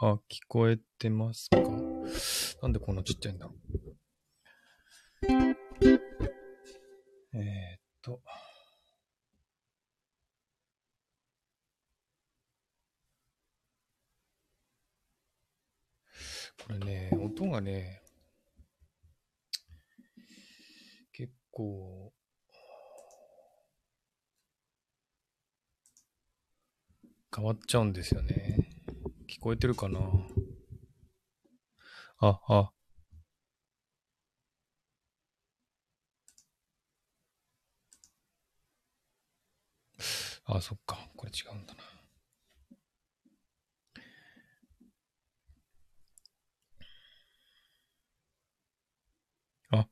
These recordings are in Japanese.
あ、聞こえてますか？なんでこんなちっちゃいんだろう？えー、っと。これね、音がね、結構、変わっちゃうんですよね。聞こえてるかな？あ、あ。あ、そっか。これ違うんだな。あ。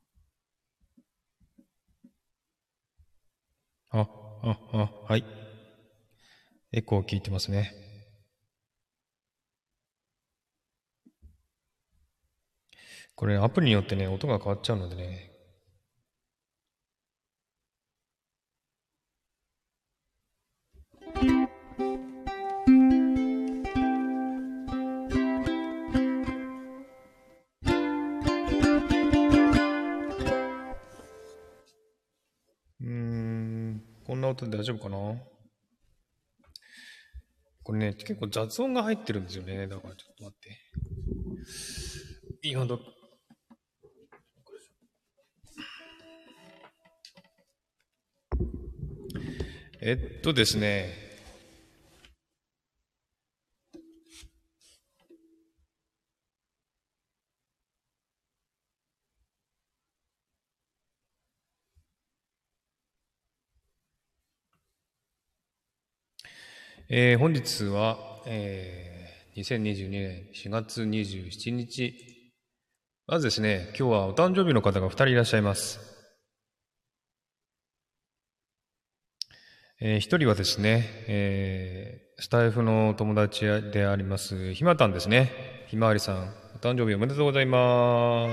あ、あ、あ、はい。エコー聞いてますね。これアプリによってね、音が変わっちゃうのでね。うん、こんな音で大丈夫かな？これね、結構雑音が入ってるんですよね。だからちょっと待って。今ど、えっとですね、えー、本日は、えー、2022年4月27日。まずですね、今日はお誕生日の方が2人いらっしゃいます。えー、一人はですね、えー、スタイフの友達であります、ひまたんですね。ひまわりさん、お誕生日おめでとうございま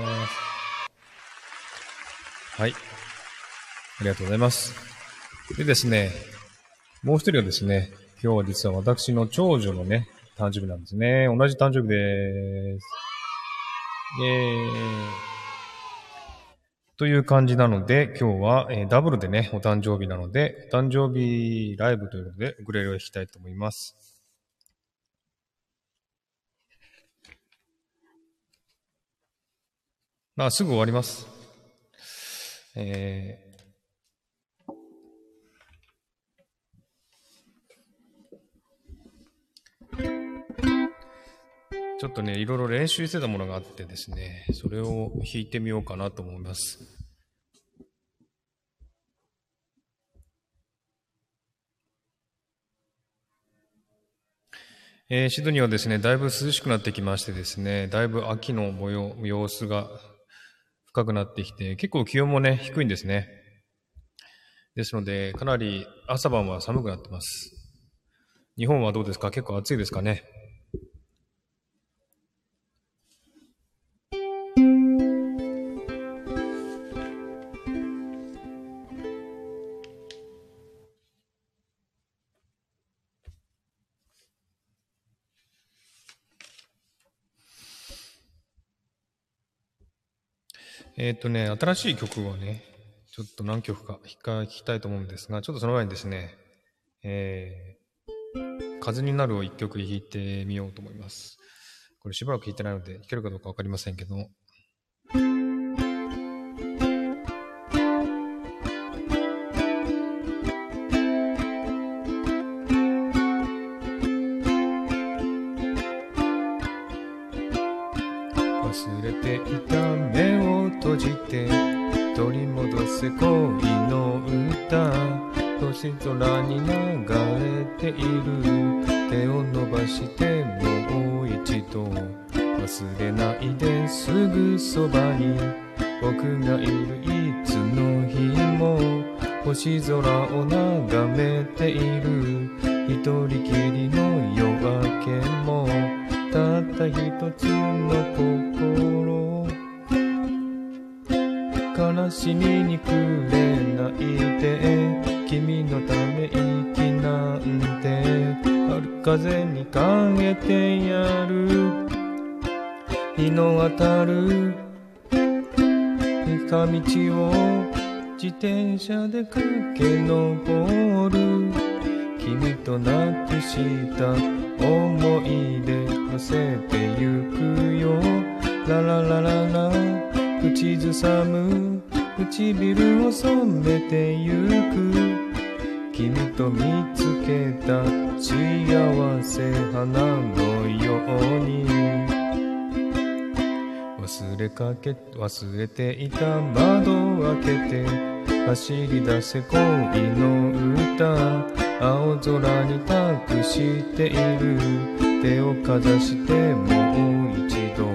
す。はい。ありがとうございます。でですね、もう一人はですね、今日は実は私の長女のね、誕生日なんですね。同じ誕生日です。イェー。という感じなので、今日は、えー、ダブルでね、お誕生日なので、お誕生日ライブということで、グレーを弾きたいと思います。まあ、すぐ終わります。えー、ちょっとね、いろいろ練習してたものがあってですね、それを弾いてみようかなと思います。えー、シドニーはですね、だいぶ涼しくなってきましてですね、だいぶ秋の模様、様子が深くなってきて、結構気温もね、低いんですね。ですので、かなり朝晩は寒くなってます。日本はどうですか？結構暑いですかね？えっ、とね、新しい曲をね、ちょっと何曲か弾きたいと思うんですが、ちょっとその前にですね、えー、風になるを一曲弾いてみようと思います。これしばらく弾いてないので弾けるかどうかわかりませんけど、忘れないですぐそばに僕がいるいつの日も星空を眺めている一人きりの夜明けもたった一つの心。悲しみにくれないで君のため息なんて。春風に変えてやる。日の当たる。坂道を自転車で駆け上る。君となくした思い出乗せてゆくよ。ラララララ口ずさむ。唇を染めてゆく。君と見つけた幸せ花のように。忘れかけ忘れていた窓を開けて走り出せ恋の歌。青空に託している。手をかざしてもう一度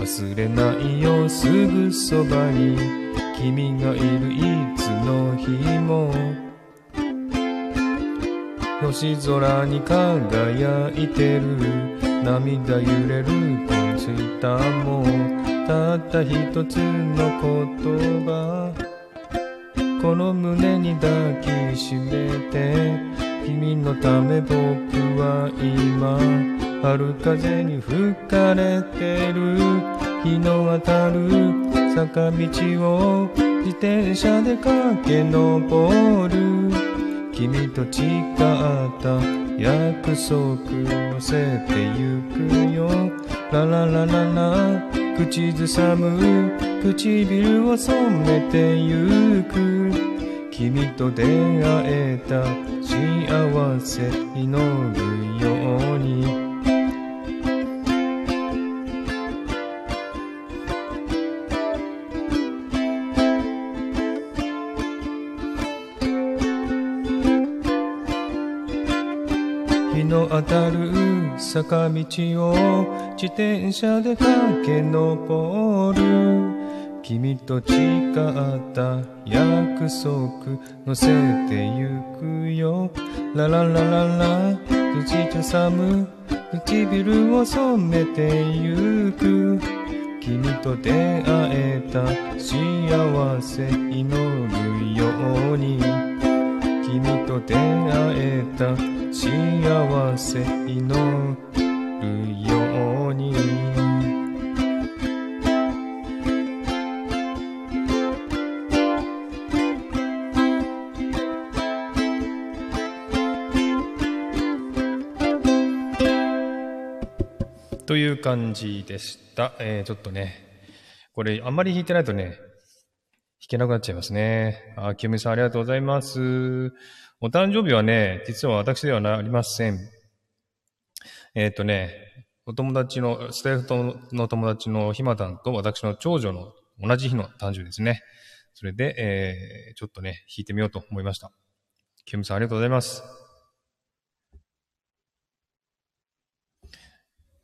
忘れないよすぐそばに。君がいるいつの日も。星空に輝いてる。涙揺れる。コンツイタもたった一つの言葉。この胸に抱きしめて君のため僕は今春風に吹かれてる。日の当たる坂道を自転車で駆け上る。君と誓った約束乗せてゆくよ。ラララララ。口ずさむ唇を染めてゆく。君と出会えた幸せ祈るよ。坂道を自転車で駆け上る君と誓った約束乗せてゆくよ。ラララララ口ずさむ唇を染めてゆく。君と出会えた幸せ祈るように。君と出会えた幸せ祈るようにという感じでした。えー、ちょっとね、これあんまり弾いてないとね、弾けなくなっちゃいますね。あ、清美さんありがとうございます。お誕生日はね、実は私ではありません。えっ、とね、お友達の、スタイフの友達のひまたんと私の長女の同じ日の誕生日ですね。それで、えー、ちょっとね、弾いてみようと思いました。清美さんありがとうございます。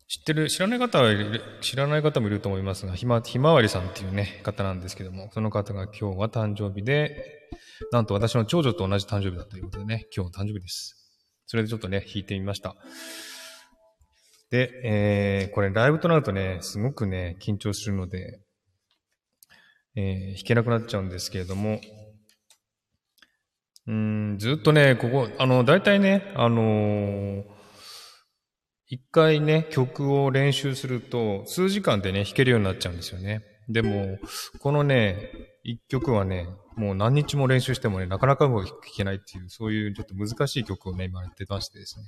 知ってる、知らない方はいる、知らない方もいると思いますが、ひま、ひまわりさんっていうね、方なんですけども、その方が今日は誕生日で、なんと私の長女と同じ誕生日だということでね、今日誕生日です。それでちょっとね、弾いてみました。で、えー、これライブとなるとね、すごくね、緊張するので、えー、弾けなくなっちゃうんですけれども、うーん、ずっとね、ここ、あの、大体ね、あのー一回ね、曲を練習すると、数時間でね、弾けるようになっちゃうんですよね。でも、このね、一曲はね、もう何日も練習してもね、なかなかうまく弾けないっていう、そういうちょっと難しい曲をね、今やってましてですね。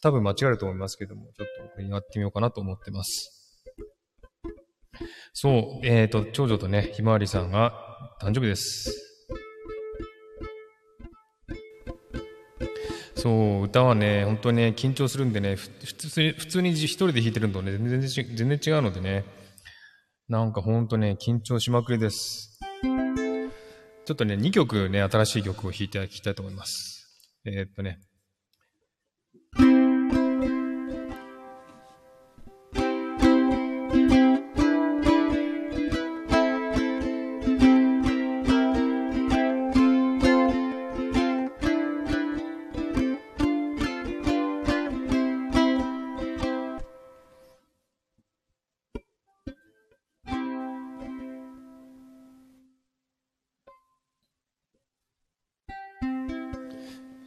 多分間違えると思いますけども、ちょっとこれやってみようかなと思ってます。そう、えっ、ー、と、長女とね、ひまわりさんが誕生日です。そう、歌はね、本当にね、緊張するんでね、普通に、普通に一人で弾いてるのとね、全然全然違うのでね、なんかほんとね、緊張しまくりです。ちょっとね、2曲ね、新しい曲を弾いていきたいと思います。えー、っとね。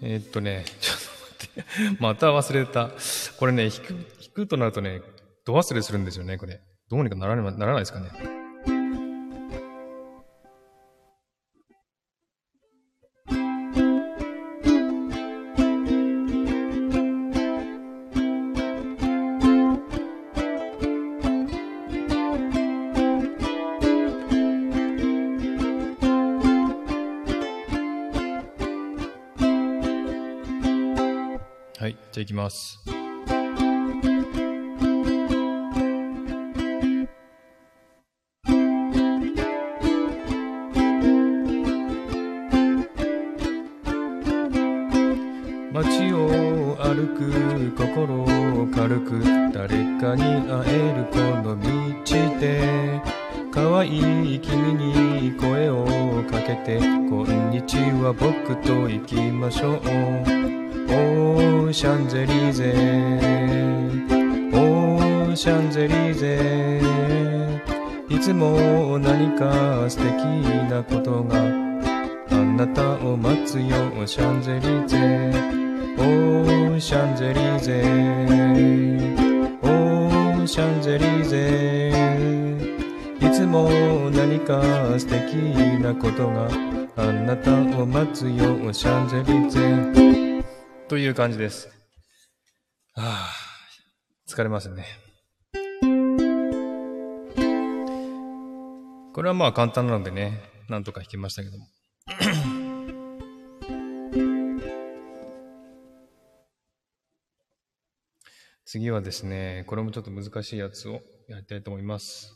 えー、っとね、ちょっと待って。また忘れた。これね、弾く、弾くとなるとね、ど忘れするんですよね、これ。どうにかならなならないですかね。じゃあいきます。ゼリーゼオーシャンゼリーゼいつも何か素敵なことがあなたを待つよシャンゼリーゼオーシャンゼリーゼオーシャンゼリーゼいつも何か素敵なことがあなたを待つよシャンゼリーゼという感じです。はあ、疲れますね。これはまあ簡単なのでね、なんとか弾けましたけども。次はですね、これもちょっと難しいやつをやりたいと思います。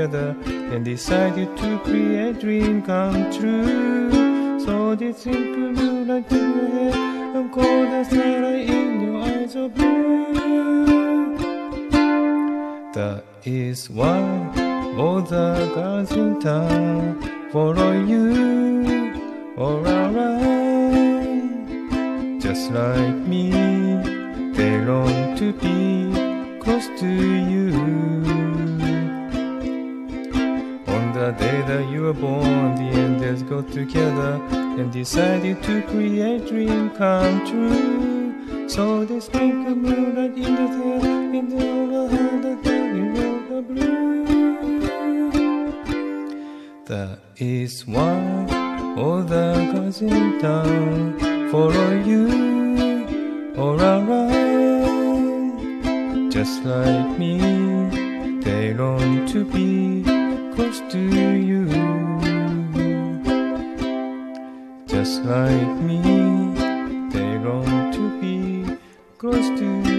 together and decided to create dream come true. So they simple moonlight in your hair and cold as starlight in your eyes of blue. That is why all the girls in town follow you all around. Just like me, they long to be close to you. The day that you were born, the angels got together and decided to create dream come true. So they sprinkle moonlight in the and they all had the darling of the blue. That is all the girls in town follow you all around. Just like me, they long to be close to you. Just like me, they long to be close to you.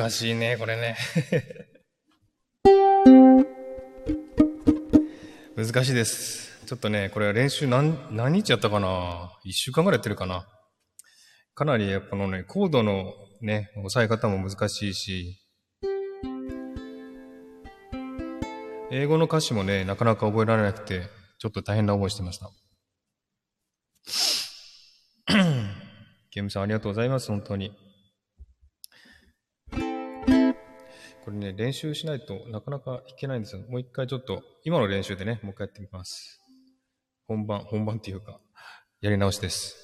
難しいねこれね。難しいです。ちょっとね、これ練習何、何日やったかな ?1 週間ぐらいやってるかな？かなりやっぱのね、コードのね、押さえ方も難しいし、英語の歌詞もね、なかなか覚えられなくて、ちょっと大変な思いしてました。ゲームさんありがとうございます、本当に。これね、練習しないとなかなか弾けないんですよ。もう一回ちょっと、今の練習でね、もう一回やってみます。本番、本番っていうか、やり直しです。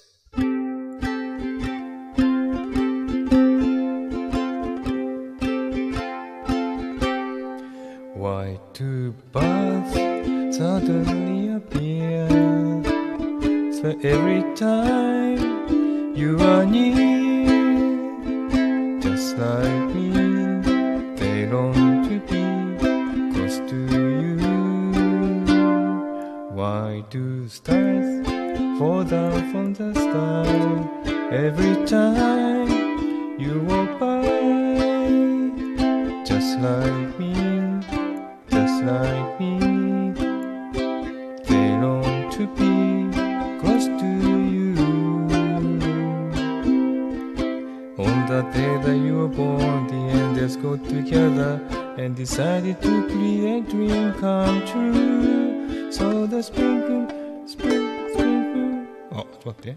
Why two paths suddenly appear? So every time you are near, just like me, Do stars fall down from the sky every time you walk by? Just like me, just like me, they long to be close to you. On the day that you were born, the angels got together and decided to create a dream come true. So the sprinkle, sprinkle, sprinkle. あ、ちょっと待って。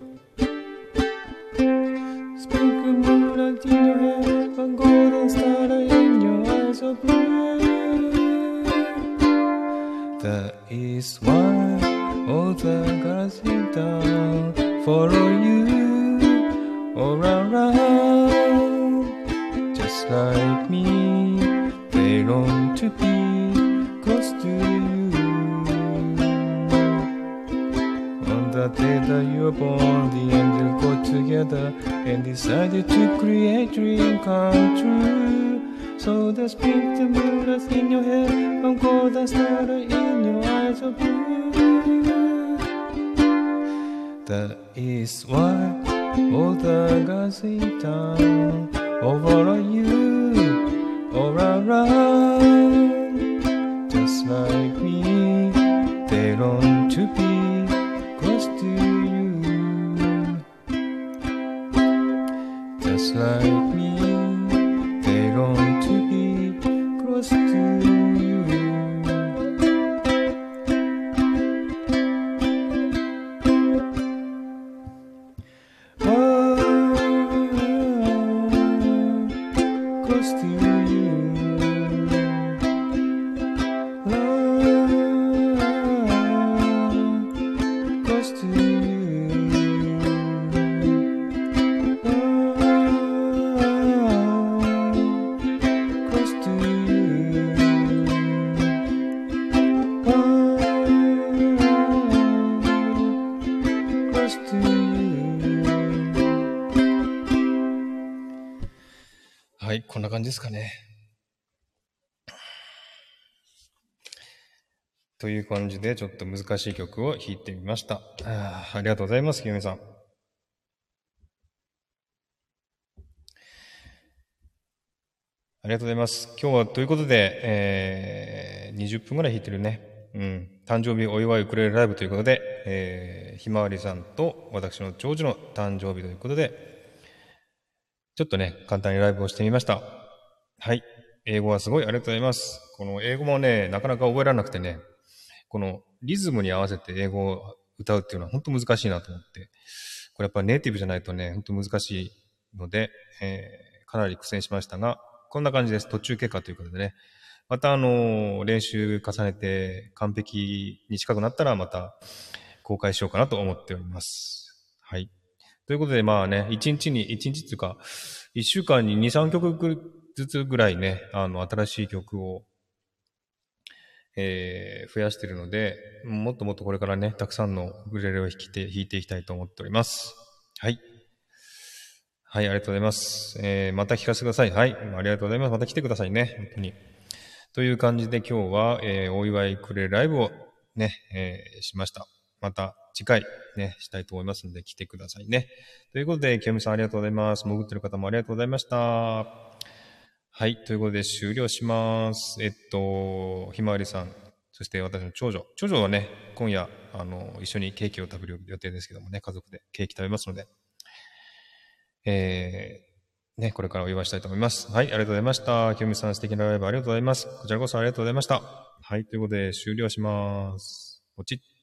Sprinkle moonlight in your hair, a golden star in your eyes of blue. That is why all the girls in town follow you all around. Just like me, they long to be close to you. The day that you were born, the angels got together and decided to create dream come true. So there's the sprinkle moonlight in your hair, and golden star in your eyes of blue. That is why all the girls in town over you, all around, just like me, they long like はい、こんな感じですかね。という感じで、ちょっと難しい曲を弾いてみました。あありがとうございます、清美さん。ありがとうございます。今日はということで、えー、20分ぐらい弾いてるね。うん。誕生日お祝いウクレレライブということで、えー、ひまわりさんと私の長女の誕生日ということで、ちょっとね、簡単にライブをしてみました。はい。英語はすごいありがとうございます。この英語もね、なかなか覚えられなくてね、このリズムに合わせて英語を歌うっていうのは本当難しいなと思って、これやっぱネイティブじゃないとね、本当難しいので、えー、かなり苦戦しましたが、こんな感じです。途中経過ということでね。またあの、練習重ねて完璧に近くなったらまた公開しようかなと思っております。はい。ということで、まあね、一日に、一日っていうか、一週間に二、三曲ずつぐらいね、あの、新しい曲を、えー、増やしているので、もっともっとこれからね、たくさんのウクレレを弾いて、弾いていきたいと思っております。はい。はい、ありがとうございます。えー、また聞かせてください。はい、ありがとうございます。また来てくださいね、本当に。という感じで今日は、えー、お祝いクレレライブをね、えー、しました。また次回ね、したいと思いますので来てくださいね。ということで、清美さんありがとうございます。潜ってる方もありがとうございました。はい。ということで終了します。えっと、ひまわりさん、そして私の長女。長女はね、今夜、あの、一緒にケーキを食べる予定ですけどもね、家族でケーキ食べますので、えー、ね、これからお祝いしたいと思います。はい。ありがとうございました。清美さん素敵なライブありがとうございます。こちらこそありがとうございました。はい。ということで終了します。ポチッ。